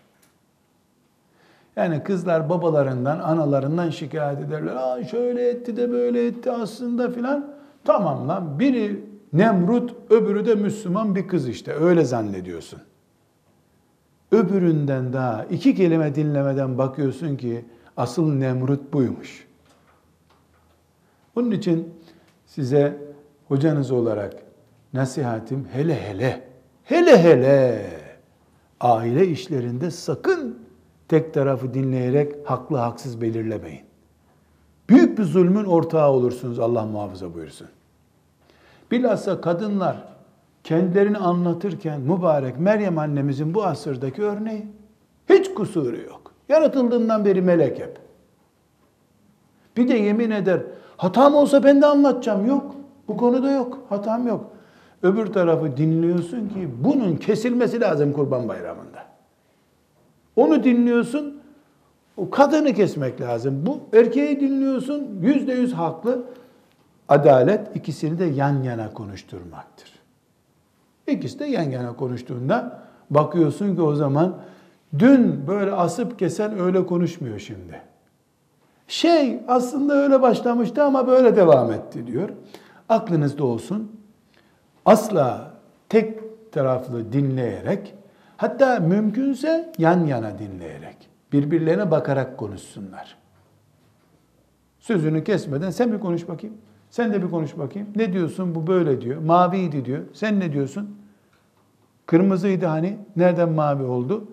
Yani kızlar babalarından, analarından şikayet ederler. Aa şöyle etti de böyle etti aslında filan. Tamam lan biri Nemrut, öbürü de Müslüman bir kız işte. Öyle zannediyorsun. Öbüründen daha iki kelime dinlemeden bakıyorsun ki asıl Nemrut buymuş. Bunun için size hocanız olarak nasihatim hele hele, hele hele aile işlerinde sakın tek tarafı dinleyerek haklı haksız belirlemeyin. Büyük bir zulmün ortağı olursunuz Allah muhafaza buyursun. Bilhassa kadınlar kendilerini anlatırken mübarek Meryem annemizin bu asırdaki örneği. Hiç kusuru yok. Yaratıldığından beri melek hep. Bir de yemin eder, hatam olsa ben de anlatacağım. Yok. Bu konuda yok. Hatam yok. Öbür tarafı dinliyorsun ki bunun kesilmesi lazım kurban bayramında. Onu dinliyorsun, o kadını kesmek lazım. Bu erkeği dinliyorsun, yüzde yüz haklı. Adalet ikisini de yan yana konuşturmaktır. İkisi de yan yana konuştuğunda bakıyorsun ki o zaman dün böyle asıp kesen öyle konuşmuyor şimdi. Şey aslında öyle başlamıştı ama böyle devam etti diyor. Aklınızda olsun. Asla tek taraflı dinleyerek hatta mümkünse yan yana dinleyerek birbirlerine bakarak konuşsunlar. Sözünü kesmeden sen bir konuş bakayım. Sen de bir konuş bakayım. Ne diyorsun? Bu böyle diyor. Maviydi diyor. Sen ne diyorsun? Kırmızıydı hani. Nereden mavi oldu?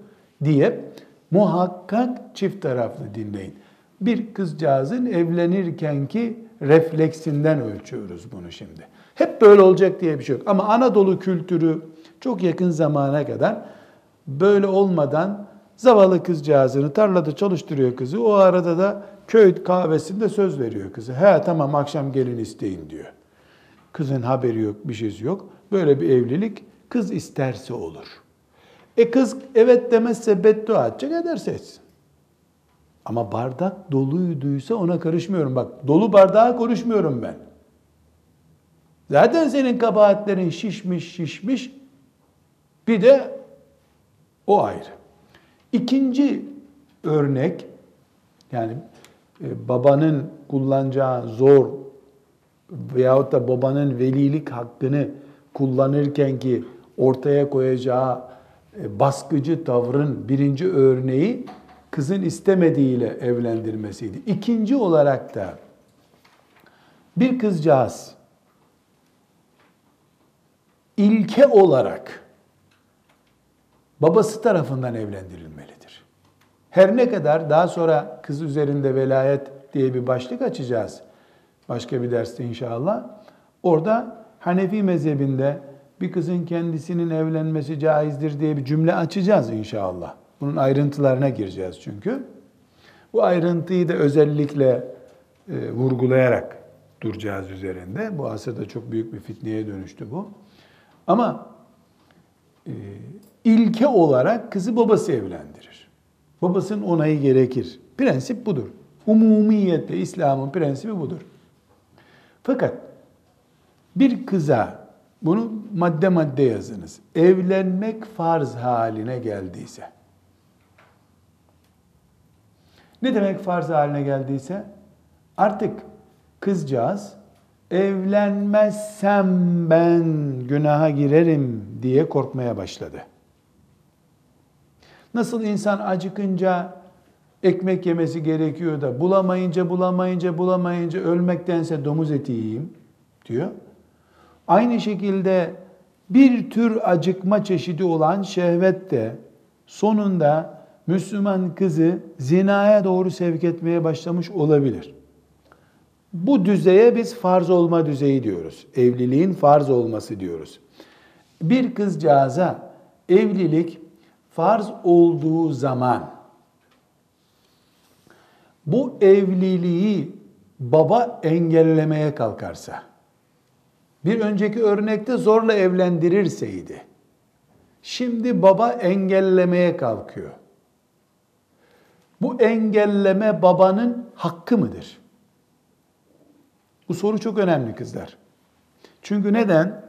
diye muhakkak çift taraflı dinleyin. Bir kızcağızın evlenirkenki refleksinden ölçüyoruz bunu şimdi. Hep böyle olacak diye bir şey yok. Ama Anadolu kültürü çok yakın zamana kadar böyle olmadan zavallı kızcağızını tarlada çalıştırıyor kızı. O arada da köy kahvesinde söz veriyor kızı. He tamam akşam gelin isteyin diyor. Kızın haberi yok, bir şeysi yok. Böyle bir evlilik kız isterse olur. E kız evet demezse beddua edecek ederse etsin. Ama bardak doluyduysa ona karışmıyorum. Bak dolu bardağa konuşmuyorum ben. Zaten senin kabahatlerin şişmiş şişmiş. Bir de o ayrı. İkinci örnek yani e, babanın kullanacağı zor veyahut da babanın velilik hakkını kullanırken ki ortaya koyacağı e, baskıcı tavrın birinci örneği kızın istemediğiyle evlendirmesiydi. İkinci olarak da bir kızcağız ilke olarak babası tarafından evlendirilmelidir. Her ne kadar daha sonra kız üzerinde velayet diye bir başlık açacağız. Başka bir derste inşallah. Orada Hanefi mezhebinde bir kızın kendisinin evlenmesi caizdir diye bir cümle açacağız inşallah. Bunun ayrıntılarına gireceğiz çünkü. Bu ayrıntıyı da özellikle e, vurgulayarak duracağız üzerinde. Bu asırda çok büyük bir fitneye dönüştü bu. Ama e, ilke olarak kızı babası evlendirir. Babasının onayı gerekir. Prensip budur. Umumiyette İslam'ın prensibi budur. Fakat bir kıza bunu madde madde yazınız. Evlenmek farz haline geldiyse. Ne demek farz haline geldiyse? Artık kızcağız evlenmezsem ben günaha girerim diye korkmaya başladı. Nasıl insan acıkınca ekmek yemesi gerekiyor da bulamayınca bulamayınca bulamayınca ölmektense domuz eti yiyeyim diyor. Aynı şekilde bir tür acıkma çeşidi olan şehvet de sonunda Müslüman kızı zinaya doğru sevk etmeye başlamış olabilir. Bu düzeye biz farz olma düzeyi diyoruz. Evliliğin farz olması diyoruz. Bir kızcağıza evlilik farz olduğu zaman bu evliliği baba engellemeye kalkarsa, bir önceki örnekte zorla evlendirirseydi, şimdi baba engellemeye kalkıyor. Bu engelleme babanın hakkı mıdır? Bu soru çok önemli kızlar. Çünkü neden?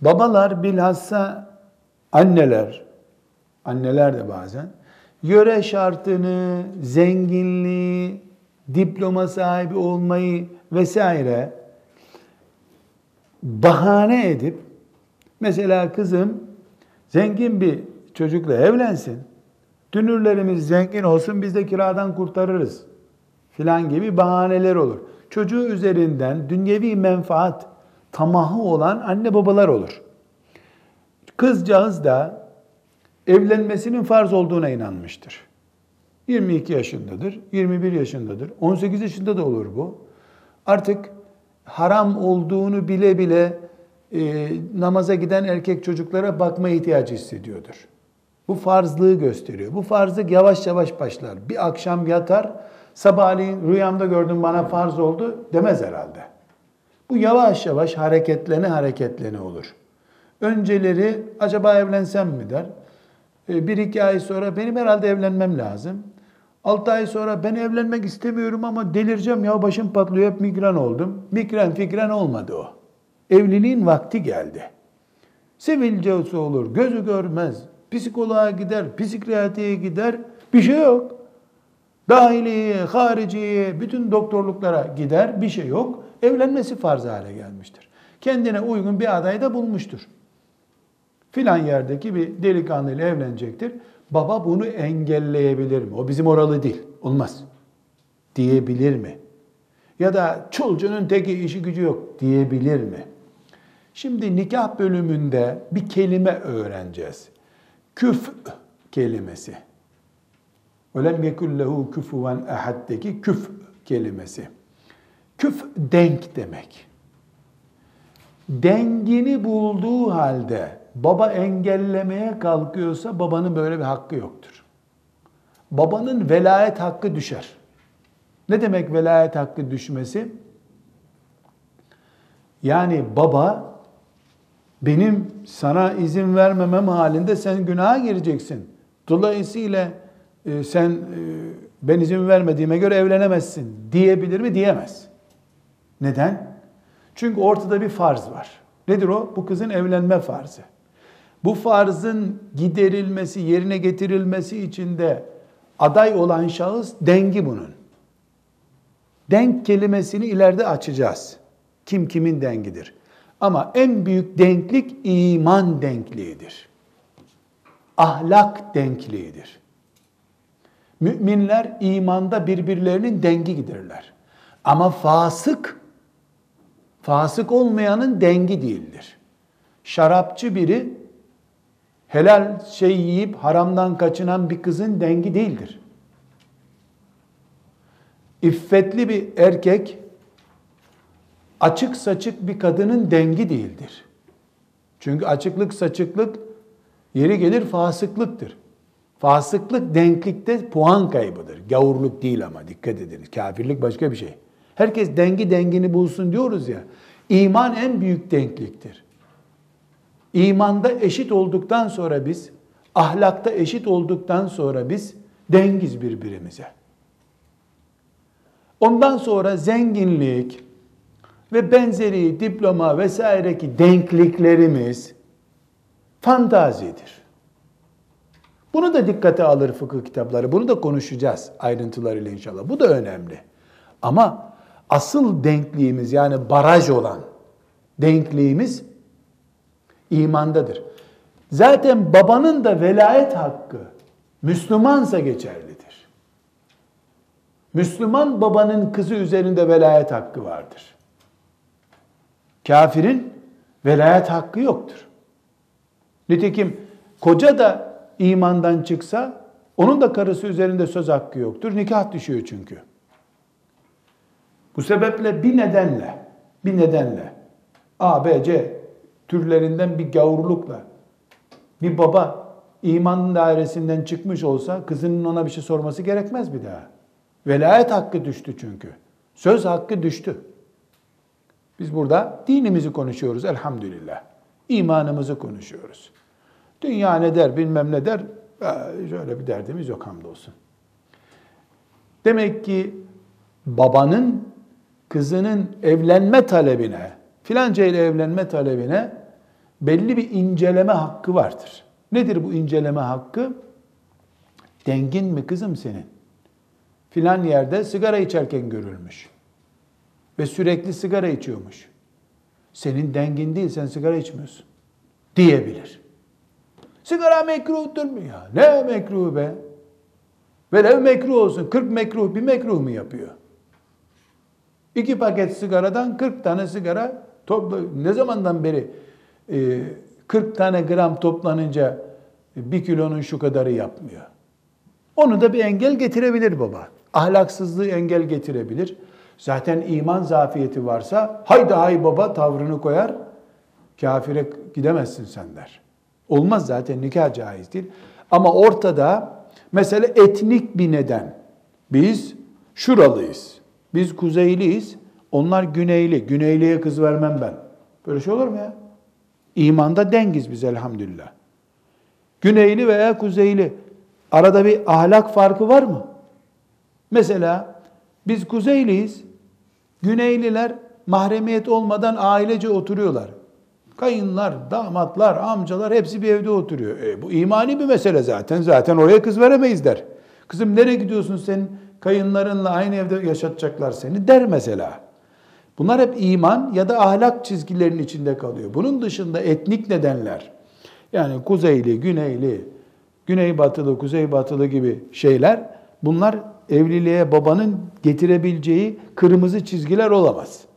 Babalar bilhassa anneler, anneler de bazen yöre şartını, zenginliği, diploma sahibi olmayı vesaire bahane edip mesela kızım zengin bir çocukla evlensin. Dünürlerimiz zengin olsun biz de kiradan kurtarırız filan gibi bahaneler olur. Çocuğu üzerinden dünyevi menfaat tamahı olan anne babalar olur. Kızcağız da evlenmesinin farz olduğuna inanmıştır. 22 yaşındadır, 21 yaşındadır, 18 yaşında da olur bu. Artık haram olduğunu bile bile e, namaza giden erkek çocuklara bakma ihtiyacı hissediyordur. Bu farzlığı gösteriyor. Bu farzlık yavaş yavaş başlar. Bir akşam yatar, sabahleyin rüyamda gördüm bana farz oldu demez herhalde. Bu yavaş yavaş hareketlene hareketlene olur. Önceleri acaba evlensem mi der. E, bir iki ay sonra benim herhalde evlenmem lazım. Altı ay sonra ben evlenmek istemiyorum ama delireceğim ya başım patlıyor hep migren oldum. Migren fikren olmadı o. Evliliğin vakti geldi. Sivilcesi olur, gözü görmez, psikoloğa gider, psikiyatriye gider, bir şey yok. Dahiliye, hariciye, bütün doktorluklara gider, bir şey yok. Evlenmesi farz hale gelmiştir. Kendine uygun bir aday da bulmuştur. Filan yerdeki bir delikanlıyla evlenecektir. Baba bunu engelleyebilir mi? O bizim oralı değil. Olmaz. Diyebilir mi? Ya da çulcunun teki işi gücü yok diyebilir mi? Şimdi nikah bölümünde bir kelime öğreneceğiz. Küf kelimesi. وَلَمْ يَكُلْ لَهُ كُفُوًا اَحَد'deki küf kelimesi. Küf denk demek. Dengini bulduğu halde baba engellemeye kalkıyorsa babanın böyle bir hakkı yoktur. Babanın velayet hakkı düşer. Ne demek velayet hakkı düşmesi? Yani baba benim sana izin vermemem halinde sen günaha gireceksin. Dolayısıyla e, sen e, ben izin vermediğime göre evlenemezsin diyebilir mi? Diyemez. Neden? Çünkü ortada bir farz var. Nedir o? Bu kızın evlenme farzı. Bu farzın giderilmesi, yerine getirilmesi için de aday olan şahıs dengi bunun. Denk kelimesini ileride açacağız. Kim kimin dengidir? Ama en büyük denklik iman denkliğidir. Ahlak denkliğidir. Müminler imanda birbirlerinin dengi giderler. Ama fasık, fasık olmayanın dengi değildir. Şarapçı biri helal şey yiyip haramdan kaçınan bir kızın dengi değildir. İffetli bir erkek açık saçık bir kadının dengi değildir. Çünkü açıklık saçıklık yeri gelir fasıklıktır. Fasıklık denklikte puan kaybıdır. Gavurluk değil ama dikkat ediniz. Kafirlik başka bir şey. Herkes dengi dengini bulsun diyoruz ya. İman en büyük denkliktir. İmanda eşit olduktan sonra biz, ahlakta eşit olduktan sonra biz dengiz birbirimize. Ondan sonra zenginlik ve benzeri diploma vesaire ki denkliklerimiz fantazidir. Bunu da dikkate alır fıkıh kitapları. Bunu da konuşacağız ayrıntılarıyla inşallah. Bu da önemli. Ama asıl denkliğimiz yani baraj olan denkliğimiz imandadır. Zaten babanın da velayet hakkı Müslümansa geçerlidir. Müslüman babanın kızı üzerinde velayet hakkı vardır. Kafirin velayet hakkı yoktur. Nitekim koca da imandan çıksa onun da karısı üzerinde söz hakkı yoktur. Nikah düşüyor çünkü. Bu sebeple bir nedenle, bir nedenle A, B, C türlerinden bir gavurlukla bir baba iman dairesinden çıkmış olsa kızının ona bir şey sorması gerekmez bir daha. Velayet hakkı düştü çünkü. Söz hakkı düştü. Biz burada dinimizi konuşuyoruz elhamdülillah. İmanımızı konuşuyoruz. Dünya ne der bilmem ne der. Şöyle bir derdimiz yok hamdolsun. Demek ki babanın kızının evlenme talebine, filanca ile evlenme talebine belli bir inceleme hakkı vardır. Nedir bu inceleme hakkı? Dengin mi kızım senin? Filan yerde sigara içerken görülmüş. Ve sürekli sigara içiyormuş. Senin dengin değil, sen sigara içmiyorsun. Diyebilir. Sigara mekruhtur mu ya? Ne mekruh be? Velev mekruh olsun. 40 mekruh bir mekruh mu yapıyor? İki paket sigaradan 40 tane sigara topla ne zamandan beri e, 40 tane gram toplanınca bir kilonun şu kadarı yapmıyor. Onu da bir engel getirebilir baba. Ahlaksızlığı engel getirebilir. Zaten iman zafiyeti varsa hayda hay baba tavrını koyar. Kafire gidemezsin sen der. Olmaz zaten nikah caiz değil. Ama ortada mesela etnik bir neden. Biz şuralıyız. Biz kuzeyliyiz. Onlar güneyli. Güneyliye kız vermem ben. Böyle şey olur mu ya? İmanda dengiz biz elhamdülillah. Güneyli veya kuzeyli. Arada bir ahlak farkı var mı? Mesela biz kuzeyliyiz. Güneyliler mahremiyet olmadan ailece oturuyorlar. Kayınlar, damatlar, amcalar hepsi bir evde oturuyor. E, bu imani bir mesele zaten. Zaten oraya kız veremeyiz der. Kızım nereye gidiyorsun sen? Kayınlarınla aynı evde yaşatacaklar seni der mesela. Bunlar hep iman ya da ahlak çizgilerinin içinde kalıyor. Bunun dışında etnik nedenler, yani kuzeyli, güneyli, güneybatılı, kuzeybatılı gibi şeyler, bunlar evliliğe babanın getirebileceği kırmızı çizgiler olamaz.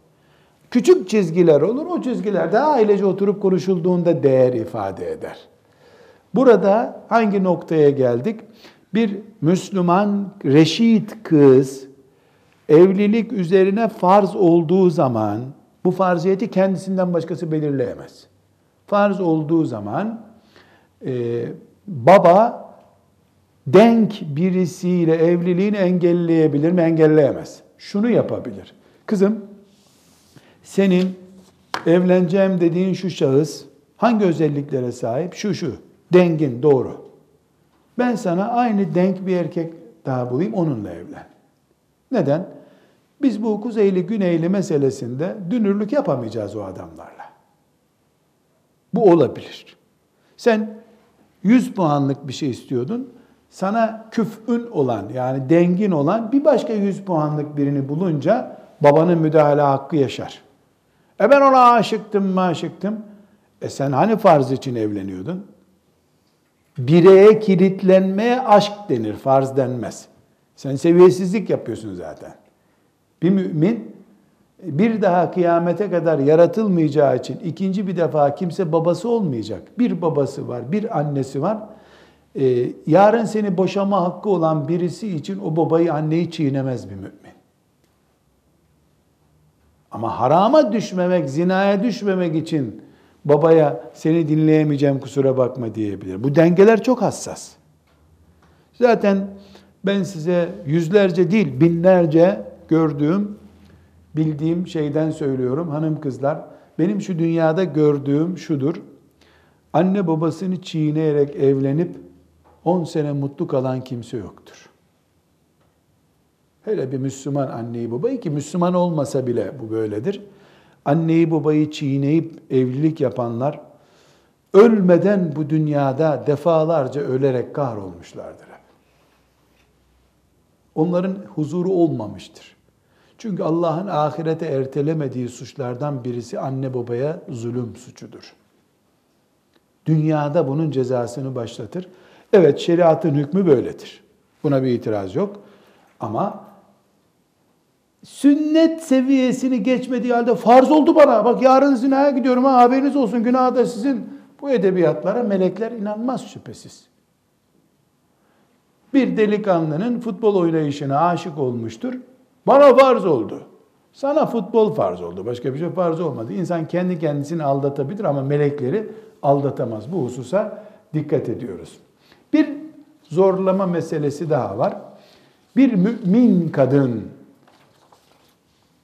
Küçük çizgiler olur. O çizgilerde ailece oturup konuşulduğunda değer ifade eder. Burada hangi noktaya geldik? Bir Müslüman reşit kız evlilik üzerine farz olduğu zaman bu farziyeti kendisinden başkası belirleyemez. Farz olduğu zaman e, baba denk birisiyle evliliğini engelleyebilir mi? Engelleyemez. Şunu yapabilir. Kızım senin evleneceğim dediğin şu şahıs hangi özelliklere sahip? Şu şu. Dengin doğru. Ben sana aynı denk bir erkek daha bulayım onunla evlen. Neden? Biz bu kuzeyli güneyli meselesinde dünürlük yapamayacağız o adamlarla. Bu olabilir. Sen 100 puanlık bir şey istiyordun. Sana küfün olan yani dengin olan bir başka 100 puanlık birini bulunca babanın müdahale hakkı yaşar. E ben ona aşıktım aşıktım. E sen hani farz için evleniyordun? Bireye kilitlenmeye aşk denir, farz denmez. Sen seviyesizlik yapıyorsun zaten. Bir mümin bir daha kıyamete kadar yaratılmayacağı için ikinci bir defa kimse babası olmayacak. Bir babası var, bir annesi var. Ee, yarın seni boşama hakkı olan birisi için o babayı anneyi çiğnemez bir mümin. Ama harama düşmemek, zinaya düşmemek için babaya seni dinleyemeyeceğim kusura bakma diyebilir. Bu dengeler çok hassas. Zaten ben size yüzlerce değil binlerce gördüğüm, bildiğim şeyden söylüyorum hanım kızlar. Benim şu dünyada gördüğüm şudur. Anne babasını çiğneyerek evlenip 10 sene mutlu kalan kimse yoktur. Hele bir Müslüman anneyi babayı ki Müslüman olmasa bile bu böyledir. Anneyi babayı çiğneyip evlilik yapanlar ölmeden bu dünyada defalarca ölerek kahrolmuşlardır. Onların huzuru olmamıştır. Çünkü Allah'ın ahirete ertelemediği suçlardan birisi anne babaya zulüm suçudur. Dünyada bunun cezasını başlatır. Evet şeriatın hükmü böyledir. Buna bir itiraz yok. Ama sünnet seviyesini geçmediği halde farz oldu bana. Bak yarın zinaya gidiyorum ha haberiniz olsun günah da sizin. Bu edebiyatlara melekler inanmaz şüphesiz. Bir delikanlının futbol oynayışına aşık olmuştur. Bana farz oldu. Sana futbol farz oldu. Başka bir şey farz olmadı. İnsan kendi kendisini aldatabilir ama melekleri aldatamaz. Bu hususa dikkat ediyoruz. Bir zorlama meselesi daha var. Bir mümin kadın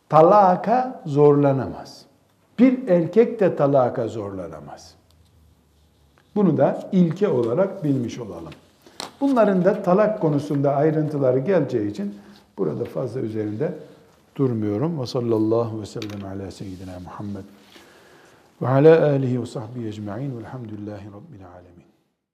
talaka zorlanamaz. Bir erkek de talaka zorlanamaz. Bunu da ilke olarak bilmiş olalım. Bunların da talak konusunda ayrıntıları geleceği için burada fazla üzerinde durmuyorum. Ve sallallahu ve sellem ala seyyidina Muhammed ve ala alihi ve sahbihi ecma'in velhamdülillahi rabbil alemin.